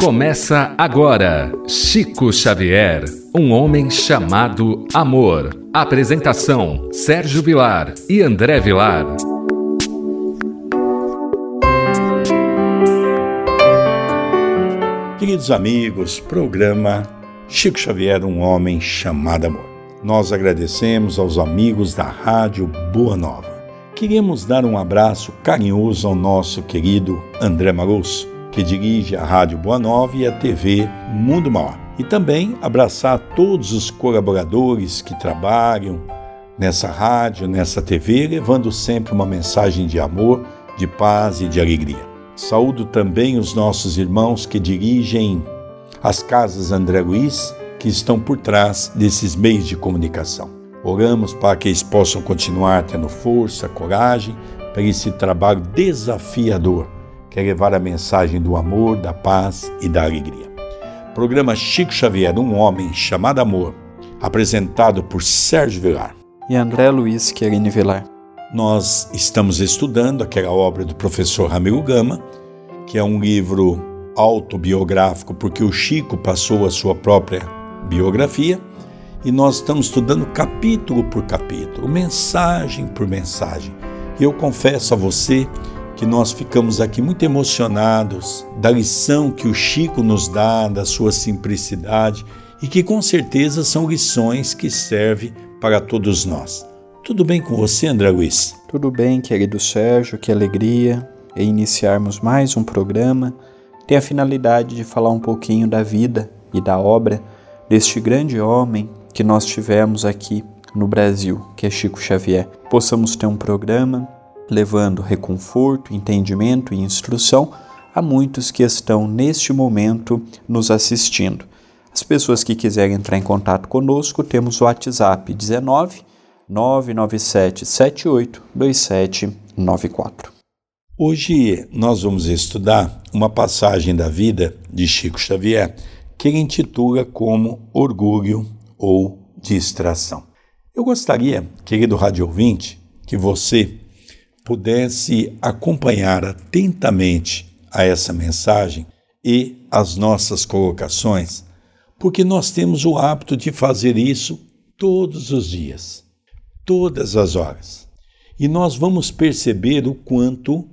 Começa agora Chico Xavier, um homem chamado amor. Apresentação: Sérgio Vilar e André Vilar. Queridos amigos, programa Chico Xavier, um homem chamado amor. Nós agradecemos aos amigos da Rádio Boa Nova. Queremos dar um abraço carinhoso ao nosso querido André Marosso que dirige a Rádio Boa Nova e a TV Mundo Maior. E também abraçar todos os colaboradores que trabalham nessa rádio, nessa TV, levando sempre uma mensagem de amor, de paz e de alegria. Saúdo também os nossos irmãos que dirigem as casas André Luiz, que estão por trás desses meios de comunicação. Oramos para que eles possam continuar tendo força, coragem para esse trabalho desafiador levar a mensagem do amor, da paz e da alegria. Programa Chico Xavier, um homem chamado Amor, apresentado por Sérgio Vilar e André Luiz Querini Vilar. Nós estamos estudando aquela obra do professor Ramiro Gama, que é um livro autobiográfico, porque o Chico passou a sua própria biografia, e nós estamos estudando capítulo por capítulo, mensagem por mensagem. E eu confesso a você que nós ficamos aqui muito emocionados da lição que o Chico nos dá, da sua simplicidade e que com certeza são lições que servem para todos nós. Tudo bem com você, André Luiz? Tudo bem, querido Sérgio, que alegria em iniciarmos mais um programa. Tem a finalidade de falar um pouquinho da vida e da obra deste grande homem que nós tivemos aqui no Brasil, que é Chico Xavier. Possamos ter um programa levando reconforto, entendimento e instrução a muitos que estão neste momento nos assistindo. As pessoas que quiserem entrar em contato conosco, temos o WhatsApp 19 997 78 2794. Hoje nós vamos estudar uma passagem da vida de Chico Xavier que ele intitula como Orgulho ou Distração. Eu gostaria, querido rádio ouvinte, que você pudesse acompanhar atentamente a essa mensagem e as nossas colocações, porque nós temos o hábito de fazer isso todos os dias, todas as horas. E nós vamos perceber o quanto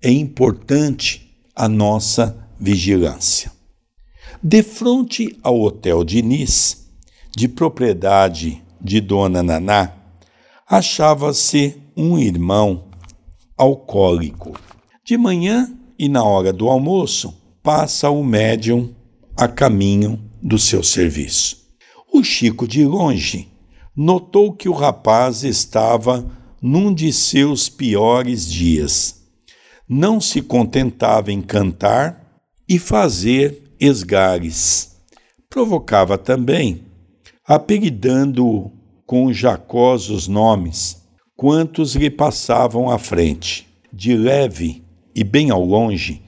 é importante a nossa vigilância. De frente ao Hotel Diniz, de propriedade de Dona Naná, achava-se um irmão alcoólico. De manhã e na hora do almoço, passa o médium a caminho do seu serviço. O Chico, de longe, notou que o rapaz estava num de seus piores dias. Não se contentava em cantar e fazer esgares. Provocava também, apelidando-o com jacosos nomes, quantos lhe passavam à frente. De leve e bem ao longe,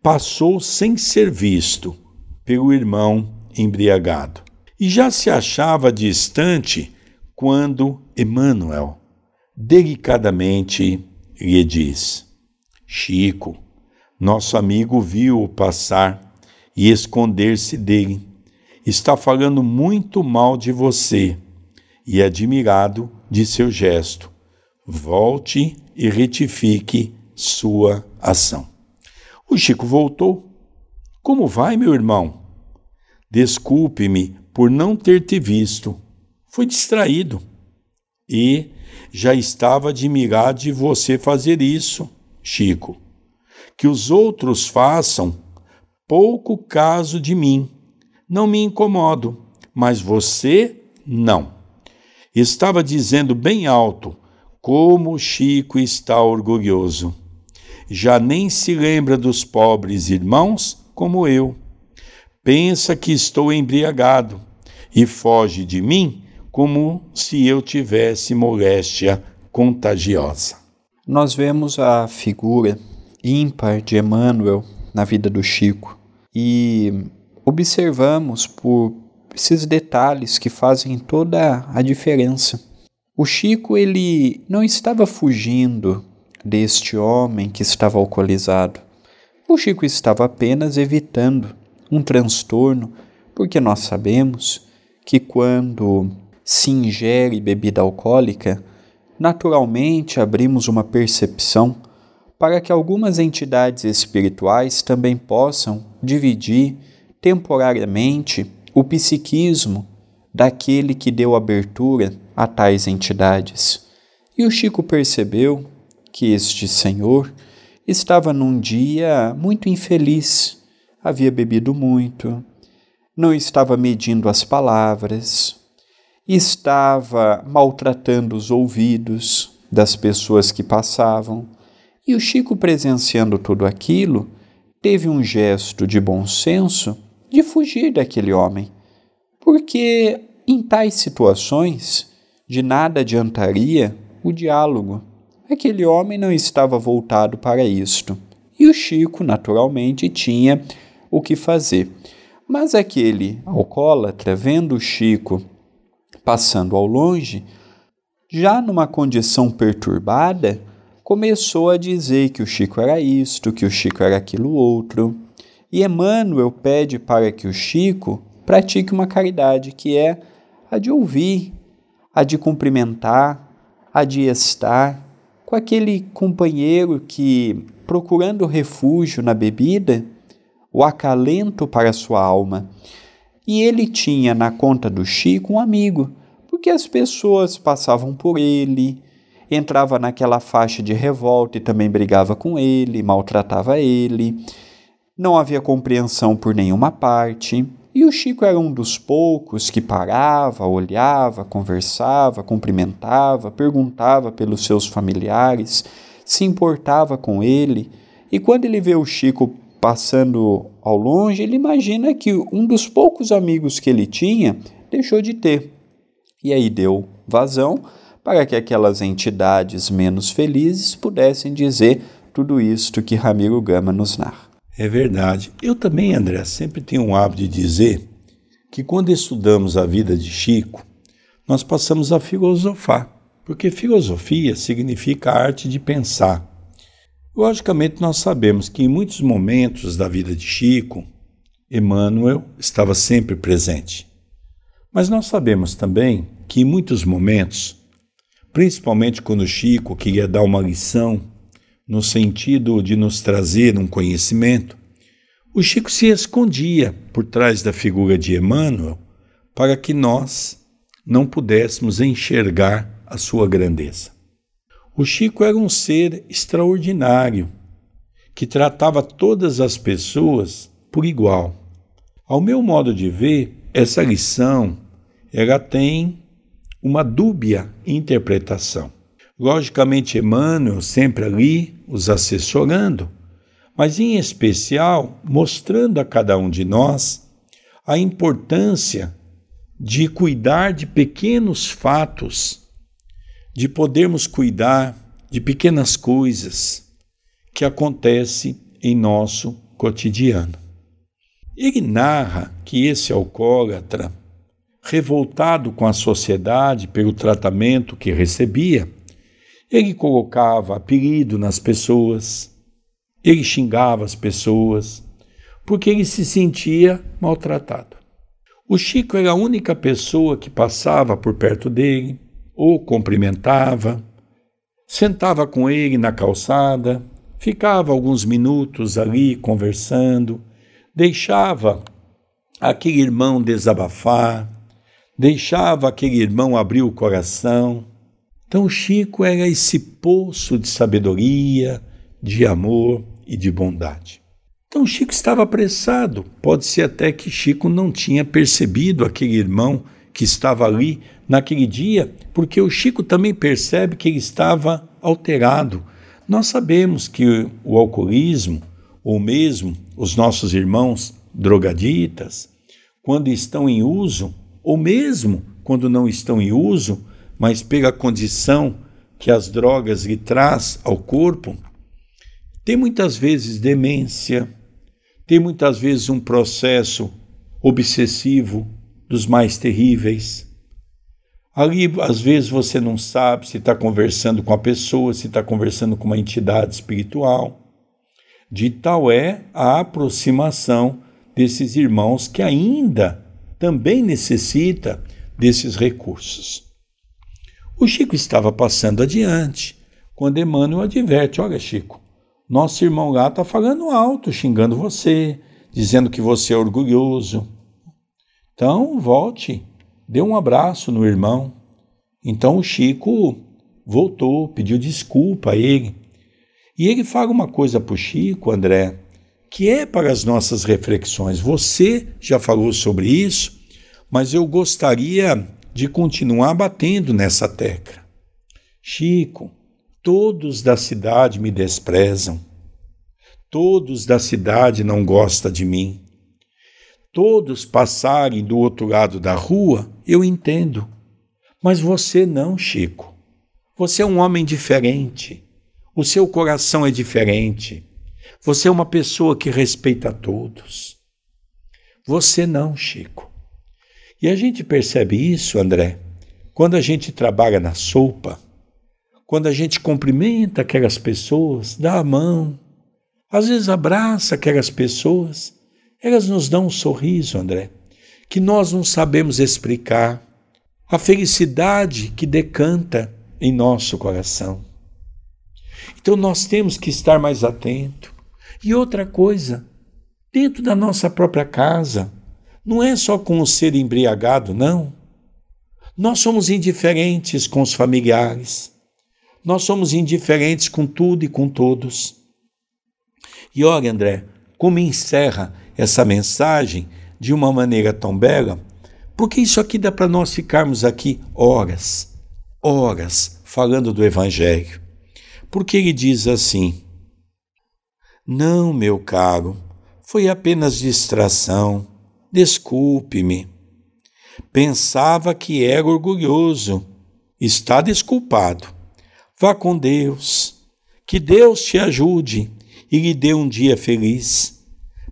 passou sem ser visto pelo irmão embriagado. E já se achava distante quando Emmanuel delicadamente lhe diz: Chico, nosso amigo viu-o passar e esconder-se dele. Está falando muito mal de você e admirado de seu gesto volte e retifique sua ação. O Chico voltou. Como vai, meu irmão? Desculpe-me por não ter te visto. Fui distraído. E já estava admirado de você fazer isso, Chico. Que os outros façam pouco caso de mim. Não me incomodo, mas você não. Estava dizendo bem alto como Chico está orgulhoso. Já nem se lembra dos pobres irmãos como eu. Pensa que estou embriagado e foge de mim como se eu tivesse moléstia contagiosa. Nós vemos a figura ímpar de Emmanuel na vida do Chico e observamos por esses detalhes que fazem toda a diferença. O Chico ele não estava fugindo deste homem que estava alcoolizado. O Chico estava apenas evitando um transtorno, porque nós sabemos que quando se ingere bebida alcoólica, naturalmente abrimos uma percepção para que algumas entidades espirituais também possam dividir temporariamente o psiquismo daquele que deu abertura a tais entidades. E o Chico percebeu que este senhor estava num dia muito infeliz, havia bebido muito, não estava medindo as palavras, estava maltratando os ouvidos das pessoas que passavam. E o Chico, presenciando tudo aquilo, teve um gesto de bom senso de fugir daquele homem, porque em tais situações de nada adiantaria o diálogo. Aquele homem não estava voltado para isto. E o Chico, naturalmente, tinha o que fazer. Mas aquele alcoólatra, vendo o Chico passando ao longe, já numa condição perturbada, começou a dizer que o Chico era isto, que o Chico era aquilo outro. E Emmanuel pede para que o Chico pratique uma caridade, que é a de ouvir, a de cumprimentar, a de estar com aquele companheiro que, procurando refúgio na bebida, o acalento para sua alma. E ele tinha na conta do Chico um amigo, porque as pessoas passavam por ele, entrava naquela faixa de revolta e também brigava com ele, maltratava ele. Não havia compreensão por nenhuma parte. E o Chico era um dos poucos que parava, olhava, conversava, cumprimentava, perguntava pelos seus familiares, se importava com ele. E quando ele vê o Chico passando ao longe, ele imagina que um dos poucos amigos que ele tinha deixou de ter. E aí deu vazão para que aquelas entidades menos felizes pudessem dizer tudo isto que Ramiro Gama nos narra. É verdade. Eu também, André, sempre tenho um hábito de dizer que quando estudamos a vida de Chico, nós passamos a filosofar, porque filosofia significa a arte de pensar. Logicamente, nós sabemos que em muitos momentos da vida de Chico, Emmanuel estava sempre presente. Mas nós sabemos também que em muitos momentos, principalmente quando Chico queria dar uma lição no sentido de nos trazer um conhecimento, o Chico se escondia por trás da figura de Emmanuel para que nós não pudéssemos enxergar a sua grandeza. O Chico era um ser extraordinário que tratava todas as pessoas por igual. Ao meu modo de ver, essa lição ela tem uma dúbia interpretação. Logicamente, Emmanuel sempre ali os assessorando, mas em especial mostrando a cada um de nós a importância de cuidar de pequenos fatos, de podermos cuidar de pequenas coisas que acontecem em nosso cotidiano. Ele narra que esse alcoólatra, revoltado com a sociedade pelo tratamento que recebia, ele colocava apelido nas pessoas, ele xingava as pessoas, porque ele se sentia maltratado. O Chico era a única pessoa que passava por perto dele, ou cumprimentava, sentava com ele na calçada, ficava alguns minutos ali conversando, deixava aquele irmão desabafar, deixava aquele irmão abrir o coração, então, Chico era esse poço de sabedoria, de amor e de bondade. Então, Chico estava apressado. Pode ser até que Chico não tinha percebido aquele irmão que estava ali naquele dia, porque o Chico também percebe que ele estava alterado. Nós sabemos que o alcoolismo, ou mesmo os nossos irmãos drogaditas, quando estão em uso, ou mesmo quando não estão em uso, mas pela condição que as drogas lhe traz ao corpo, tem muitas vezes demência, tem muitas vezes um processo obsessivo dos mais terríveis. Ali, às vezes, você não sabe se está conversando com a pessoa, se está conversando com uma entidade espiritual. De tal é a aproximação desses irmãos que ainda também necessita desses recursos. O Chico estava passando adiante quando Emmanuel adverte: Olha, Chico, nosso irmão lá está falando alto, xingando você, dizendo que você é orgulhoso. Então, volte, dê um abraço no irmão. Então o Chico voltou, pediu desculpa a ele. E ele fala uma coisa para o Chico, André, que é para as nossas reflexões. Você já falou sobre isso, mas eu gostaria de continuar batendo nessa tecla. Chico, todos da cidade me desprezam. Todos da cidade não gostam de mim. Todos passarem do outro lado da rua, eu entendo. Mas você não, Chico. Você é um homem diferente. O seu coração é diferente. Você é uma pessoa que respeita todos. Você não, Chico. E a gente percebe isso, André, quando a gente trabalha na sopa, quando a gente cumprimenta aquelas pessoas, dá a mão, às vezes abraça aquelas pessoas, elas nos dão um sorriso, André, que nós não sabemos explicar. A felicidade que decanta em nosso coração. Então nós temos que estar mais atentos. E outra coisa, dentro da nossa própria casa, não é só com o ser embriagado, não. Nós somos indiferentes com os familiares. Nós somos indiferentes com tudo e com todos. E olha, André, como encerra essa mensagem de uma maneira tão bela, porque isso aqui dá para nós ficarmos aqui horas, horas falando do Evangelho. Porque ele diz assim: Não, meu caro, foi apenas distração, desculpe-me. Pensava que era orgulhoso, está desculpado. Vá com Deus, que Deus te ajude e lhe dê um dia feliz,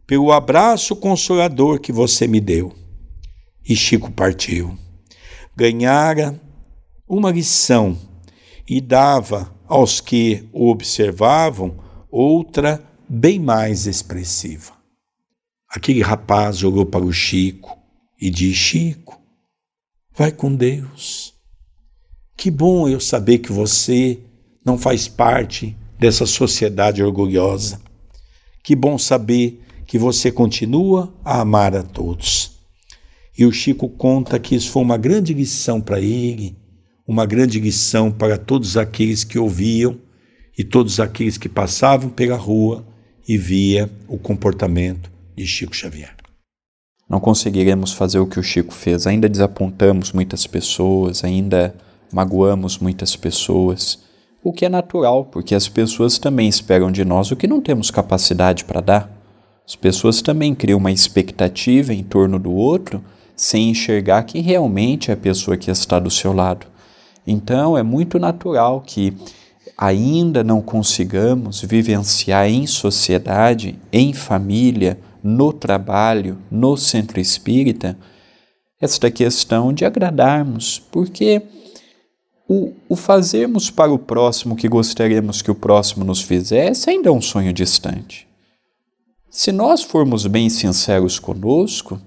pelo abraço consolador que você me deu. E Chico partiu. Ganhara uma lição e dava aos que o observavam outra bem mais expressiva. Aquele rapaz olhou para o Chico e disse: Chico, vai com Deus. Que bom eu saber que você não faz parte dessa sociedade orgulhosa. Que bom saber que você continua a amar a todos. E o Chico conta que isso foi uma grande lição para ele, uma grande lição para todos aqueles que ouviam e todos aqueles que passavam pela rua e via o comportamento de Chico Xavier. Não conseguiremos fazer o que o Chico fez, ainda desapontamos muitas pessoas, ainda magoamos muitas pessoas o que é natural, porque as pessoas também esperam de nós o que não temos capacidade para dar. As pessoas também criam uma expectativa em torno do outro sem enxergar que realmente é a pessoa que está do seu lado. Então é muito natural que ainda não consigamos vivenciar em sociedade, em família, no trabalho, no centro espírita, esta questão de agradarmos, porque o, o fazermos para o próximo que gostaríamos que o próximo nos fizesse ainda é um sonho distante. Se nós formos bem sinceros conosco,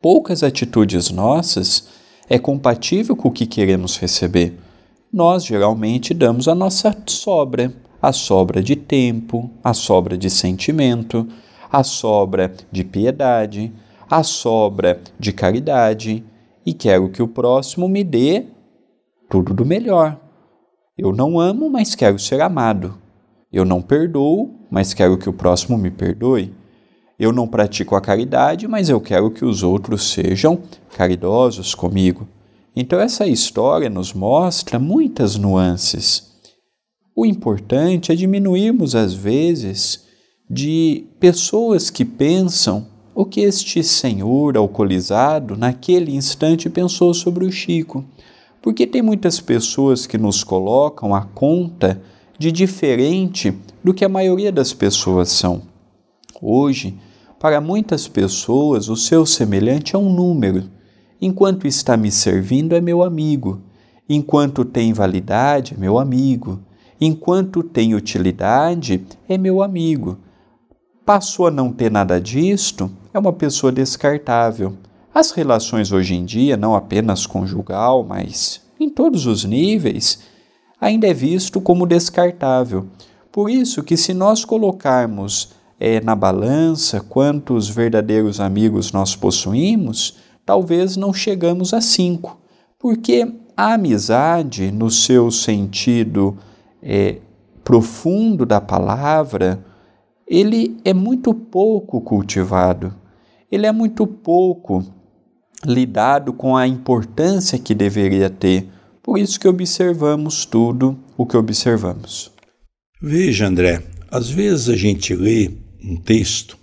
poucas atitudes nossas é compatível com o que queremos receber. Nós geralmente damos a nossa sobra, a sobra de tempo, a sobra de sentimento, a sobra de piedade, a sobra de caridade, e quero que o próximo me dê tudo do melhor. Eu não amo, mas quero ser amado. Eu não perdoo, mas quero que o próximo me perdoe. Eu não pratico a caridade, mas eu quero que os outros sejam caridosos comigo. Então, essa história nos mostra muitas nuances. O importante é diminuirmos, às vezes, de pessoas que pensam o que este senhor alcoolizado, naquele instante, pensou sobre o Chico. Porque tem muitas pessoas que nos colocam a conta de diferente do que a maioria das pessoas são. Hoje, para muitas pessoas, o seu semelhante é um número. Enquanto está me servindo, é meu amigo. Enquanto tem validade, é meu amigo. Enquanto tem utilidade, é meu amigo. Passou a não ter nada disto, é uma pessoa descartável. As relações hoje em dia, não apenas conjugal, mas em todos os níveis, ainda é visto como descartável. Por isso que se nós colocarmos é, na balança quantos verdadeiros amigos nós possuímos, talvez não chegamos a cinco, porque a amizade, no seu sentido é, profundo da palavra, ele é muito pouco cultivado, ele é muito pouco lidado com a importância que deveria ter. Por isso que observamos tudo o que observamos. Veja, André, às vezes a gente lê um texto,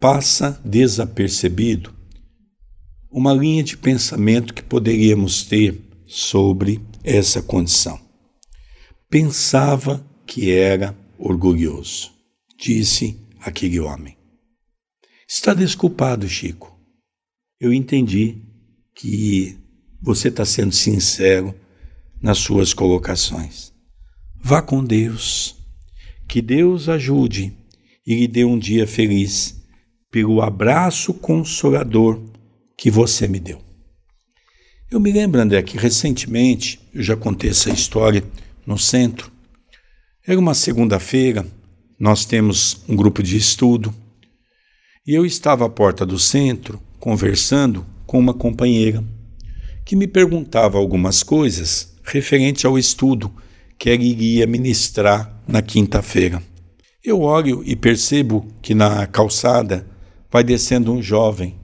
passa desapercebido uma linha de pensamento que poderíamos ter sobre essa condição. Pensava que era orgulhoso, disse aquele homem. Está desculpado, Chico. Eu entendi que você está sendo sincero nas suas colocações. Vá com Deus. Que Deus ajude e lhe dê um dia feliz pelo abraço consolador que você me deu. Eu me lembro, André, que recentemente, eu já contei essa história no centro, era uma segunda-feira, nós temos um grupo de estudo, e eu estava à porta do centro conversando com uma companheira que me perguntava algumas coisas referente ao estudo que ela iria ministrar na quinta-feira. Eu olho e percebo que na calçada vai descendo um jovem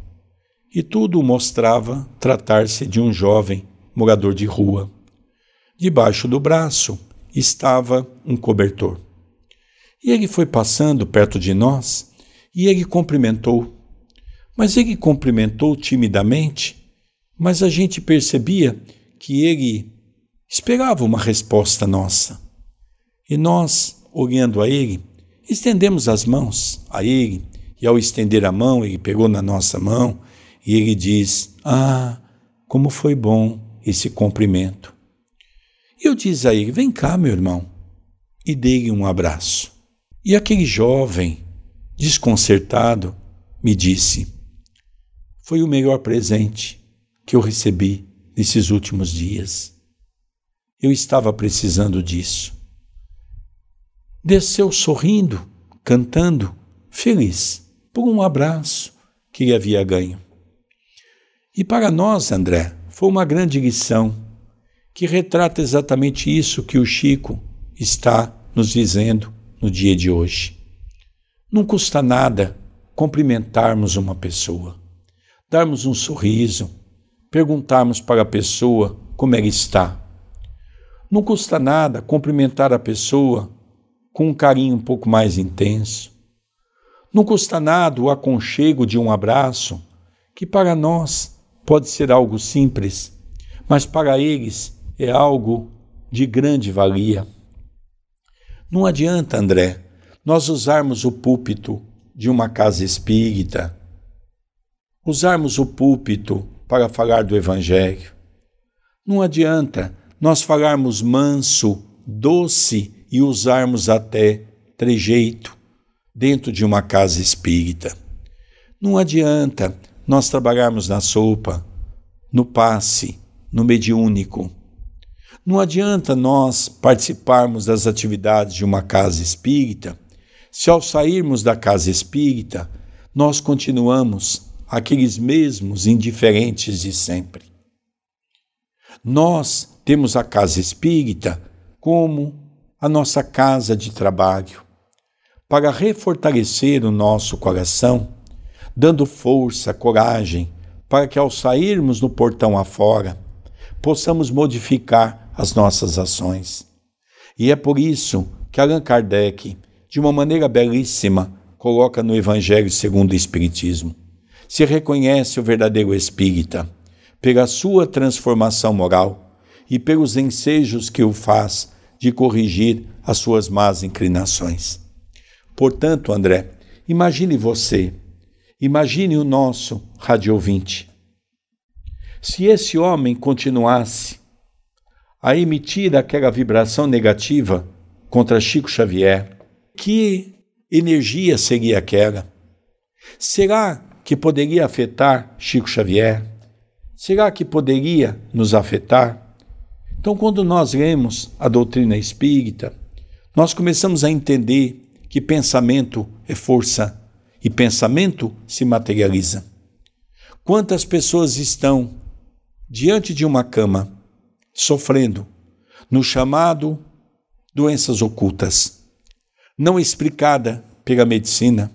e tudo mostrava tratar-se de um jovem morador de rua. Debaixo do braço estava um cobertor. E ele foi passando perto de nós e ele cumprimentou. Mas ele cumprimentou timidamente, mas a gente percebia que ele esperava uma resposta nossa. E nós, olhando a ele, estendemos as mãos a ele, e ao estender a mão, ele pegou na nossa mão e ele diz: Ah, como foi bom esse cumprimento. E eu disse a ele: Vem cá, meu irmão, e dei-lhe um abraço. E aquele jovem, desconcertado, me disse: Foi o melhor presente que eu recebi nesses últimos dias. Eu estava precisando disso. Desceu sorrindo, cantando, feliz por um abraço que ele havia ganho. E para nós, André, foi uma grande lição que retrata exatamente isso que o Chico está nos dizendo no dia de hoje. Não custa nada cumprimentarmos uma pessoa, darmos um sorriso, perguntarmos para a pessoa como ela está. Não custa nada cumprimentar a pessoa com um carinho um pouco mais intenso. Não custa nada o aconchego de um abraço, que para nós Pode ser algo simples, mas para eles é algo de grande valia. Não adianta, André, nós usarmos o púlpito de uma casa espírita, usarmos o púlpito para falar do Evangelho. Não adianta nós falarmos manso, doce e usarmos até trejeito dentro de uma casa espírita. Não adianta nós trabalharmos na sopa, no passe, no mediúnico. Não adianta nós participarmos das atividades de uma casa espírita se ao sairmos da casa espírita nós continuamos aqueles mesmos indiferentes de sempre. Nós temos a casa espírita como a nossa casa de trabalho para refortalecer o nosso coração dando força, coragem, para que ao sairmos no portão afora, possamos modificar as nossas ações. E é por isso que Allan Kardec, de uma maneira belíssima, coloca no Evangelho segundo o Espiritismo. Se reconhece o verdadeiro espírita pela sua transformação moral e pelos ensejos que o faz de corrigir as suas más inclinações. Portanto, André, imagine você Imagine o nosso radiovinte. Se esse homem continuasse a emitir aquela vibração negativa contra Chico Xavier, que energia seria aquela? Será que poderia afetar Chico Xavier? Será que poderia nos afetar? Então, quando nós lemos a doutrina espírita, nós começamos a entender que pensamento é força e pensamento se materializa. Quantas pessoas estão diante de uma cama, sofrendo, no chamado doenças ocultas, não explicada pela medicina?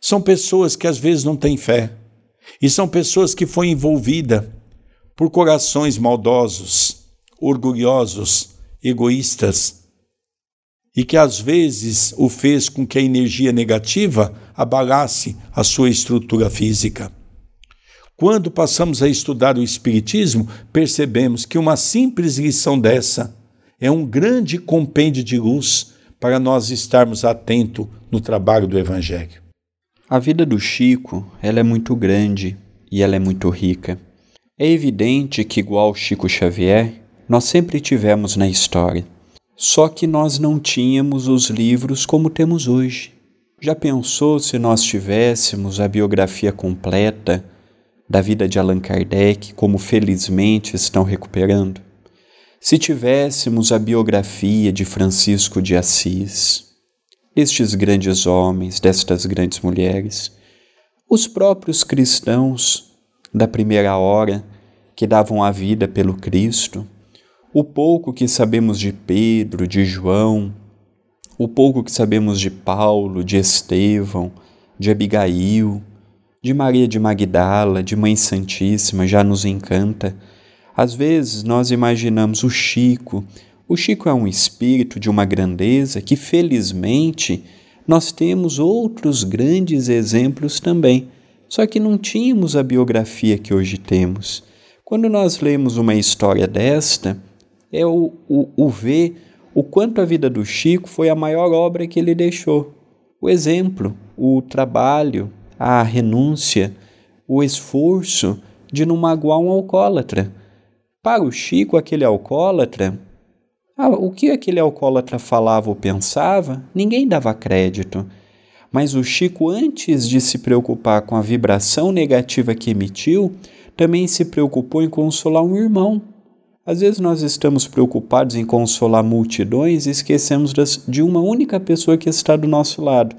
São pessoas que às vezes não têm fé, e são pessoas que foram envolvidas por corações maldosos, orgulhosos, egoístas, e que às vezes o fez com que a energia negativa abalasse a sua estrutura física. Quando passamos a estudar o Espiritismo, percebemos que uma simples lição dessa é um grande compêndio de luz para nós estarmos atentos no trabalho do Evangelho. A vida do Chico ela é muito grande e ela é muito rica. É evidente que, igual Chico Xavier, nós sempre tivemos na história. Só que nós não tínhamos os livros como temos hoje. Já pensou se nós tivéssemos a biografia completa da vida de Allan Kardec, como felizmente estão recuperando? Se tivéssemos a biografia de Francisco de Assis, estes grandes homens, destas grandes mulheres, os próprios cristãos da primeira hora que davam a vida pelo Cristo, o pouco que sabemos de Pedro, de João, o pouco que sabemos de Paulo, de Estevão, de Abigail, de Maria de Magdala, de Mãe Santíssima, já nos encanta. Às vezes nós imaginamos o Chico. O Chico é um espírito de uma grandeza que, felizmente, nós temos outros grandes exemplos também. Só que não tínhamos a biografia que hoje temos. Quando nós lemos uma história desta, é o, o, o ver o quanto a vida do Chico foi a maior obra que ele deixou. O exemplo, o trabalho, a renúncia, o esforço de não magoar um alcoólatra. Para o Chico, aquele alcoólatra, ah, o que aquele alcoólatra falava ou pensava, ninguém dava crédito. Mas o Chico, antes de se preocupar com a vibração negativa que emitiu, também se preocupou em consolar um irmão às vezes nós estamos preocupados em consolar multidões e esquecemos de uma única pessoa que está do nosso lado.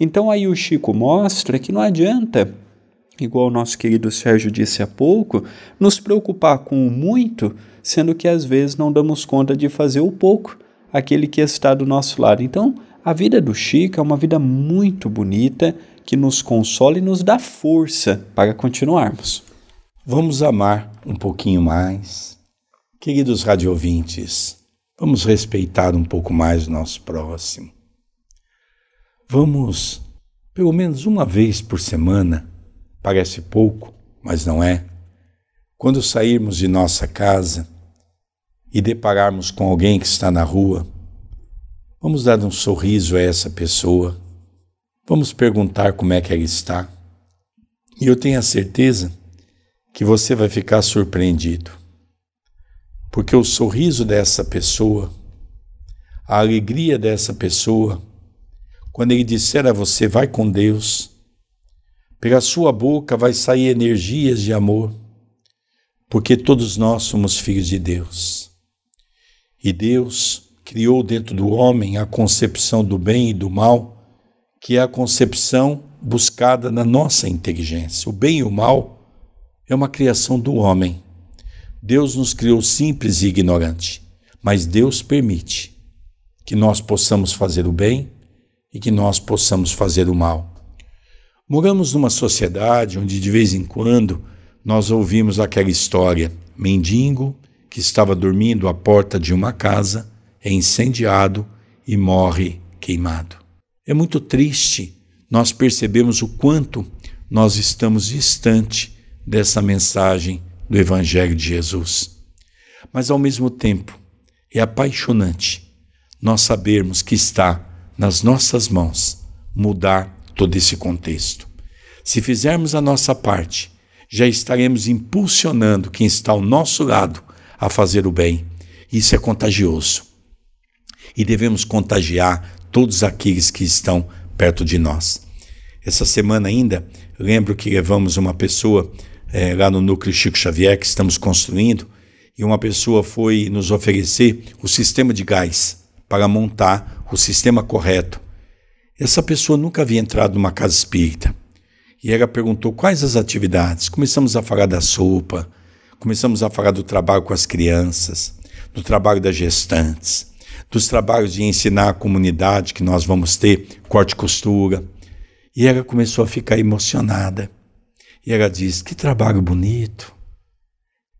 Então aí o Chico mostra que não adianta, igual o nosso querido Sérgio disse há pouco, nos preocupar com o muito, sendo que às vezes não damos conta de fazer o pouco, aquele que está do nosso lado. Então, a vida do Chico é uma vida muito bonita que nos consola e nos dá força para continuarmos. Vamos amar um pouquinho mais Queridos radiovintes, vamos respeitar um pouco mais o nosso próximo. Vamos, pelo menos uma vez por semana, parece pouco, mas não é, quando sairmos de nossa casa e depararmos com alguém que está na rua, vamos dar um sorriso a essa pessoa, vamos perguntar como é que ela está. E eu tenho a certeza que você vai ficar surpreendido porque o sorriso dessa pessoa, a alegria dessa pessoa, quando ele disser a você, vai com Deus, pela sua boca vai sair energias de amor, porque todos nós somos filhos de Deus. E Deus criou dentro do homem a concepção do bem e do mal, que é a concepção buscada na nossa inteligência. O bem e o mal é uma criação do homem. Deus nos criou simples e ignorante, mas Deus permite que nós possamos fazer o bem e que nós possamos fazer o mal. Moramos numa sociedade onde de vez em quando nós ouvimos aquela história: mendigo que estava dormindo à porta de uma casa é incendiado e morre queimado. É muito triste nós percebemos o quanto nós estamos distante dessa mensagem do Evangelho de Jesus. Mas, ao mesmo tempo, é apaixonante nós sabermos que está nas nossas mãos mudar todo esse contexto. Se fizermos a nossa parte, já estaremos impulsionando quem está ao nosso lado a fazer o bem. Isso é contagioso. E devemos contagiar todos aqueles que estão perto de nós. Essa semana ainda Lembro que levamos uma pessoa é, lá no núcleo Chico Xavier que estamos construindo e uma pessoa foi nos oferecer o sistema de gás para montar o sistema correto. Essa pessoa nunca havia entrado numa casa espírita. E ela perguntou quais as atividades. Começamos a falar da sopa, começamos a falar do trabalho com as crianças, do trabalho das gestantes, dos trabalhos de ensinar a comunidade que nós vamos ter, corte e costura. E ela começou a ficar emocionada. E ela diz: Que trabalho bonito.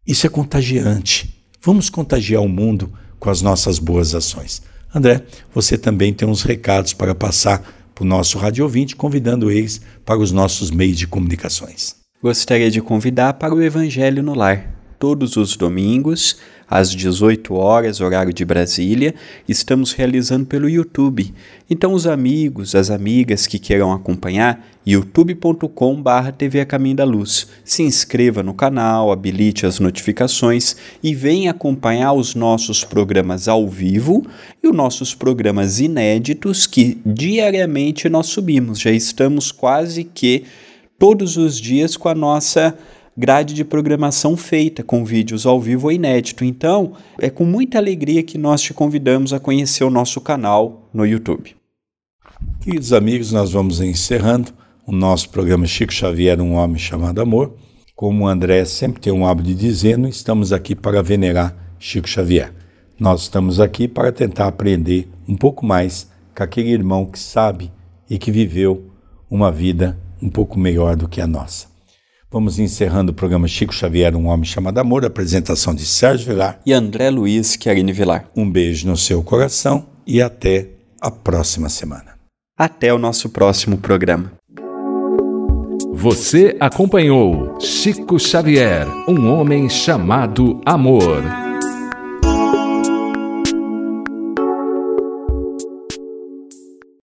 Isso é contagiante. Vamos contagiar o mundo com as nossas boas ações. André, você também tem uns recados para passar para o nosso rádio ouvinte, convidando eles para os nossos meios de comunicações. Gostaria de convidar para o Evangelho no Lar. Todos os domingos, às 18 horas, horário de Brasília, estamos realizando pelo YouTube. Então, os amigos, as amigas que queiram acompanhar, youtube.com.br TV a Caminho da Luz. Se inscreva no canal, habilite as notificações e venha acompanhar os nossos programas ao vivo e os nossos programas inéditos que diariamente nós subimos. Já estamos quase que todos os dias com a nossa grade de programação feita com vídeos ao vivo ou inédito. Então, é com muita alegria que nós te convidamos a conhecer o nosso canal no YouTube. Queridos amigos, nós vamos encerrando o nosso programa Chico Xavier, um homem chamado amor. Como o André sempre tem um hábito de dizer, não estamos aqui para venerar Chico Xavier. Nós estamos aqui para tentar aprender um pouco mais com aquele irmão que sabe e que viveu uma vida um pouco melhor do que a nossa. Vamos encerrando o programa Chico Xavier, um homem chamado amor, apresentação de Sérgio Vilar e André Luiz Querine Vilar. Um beijo no seu coração e até a próxima semana. Até o nosso próximo programa. Você acompanhou Chico Xavier, um homem chamado amor.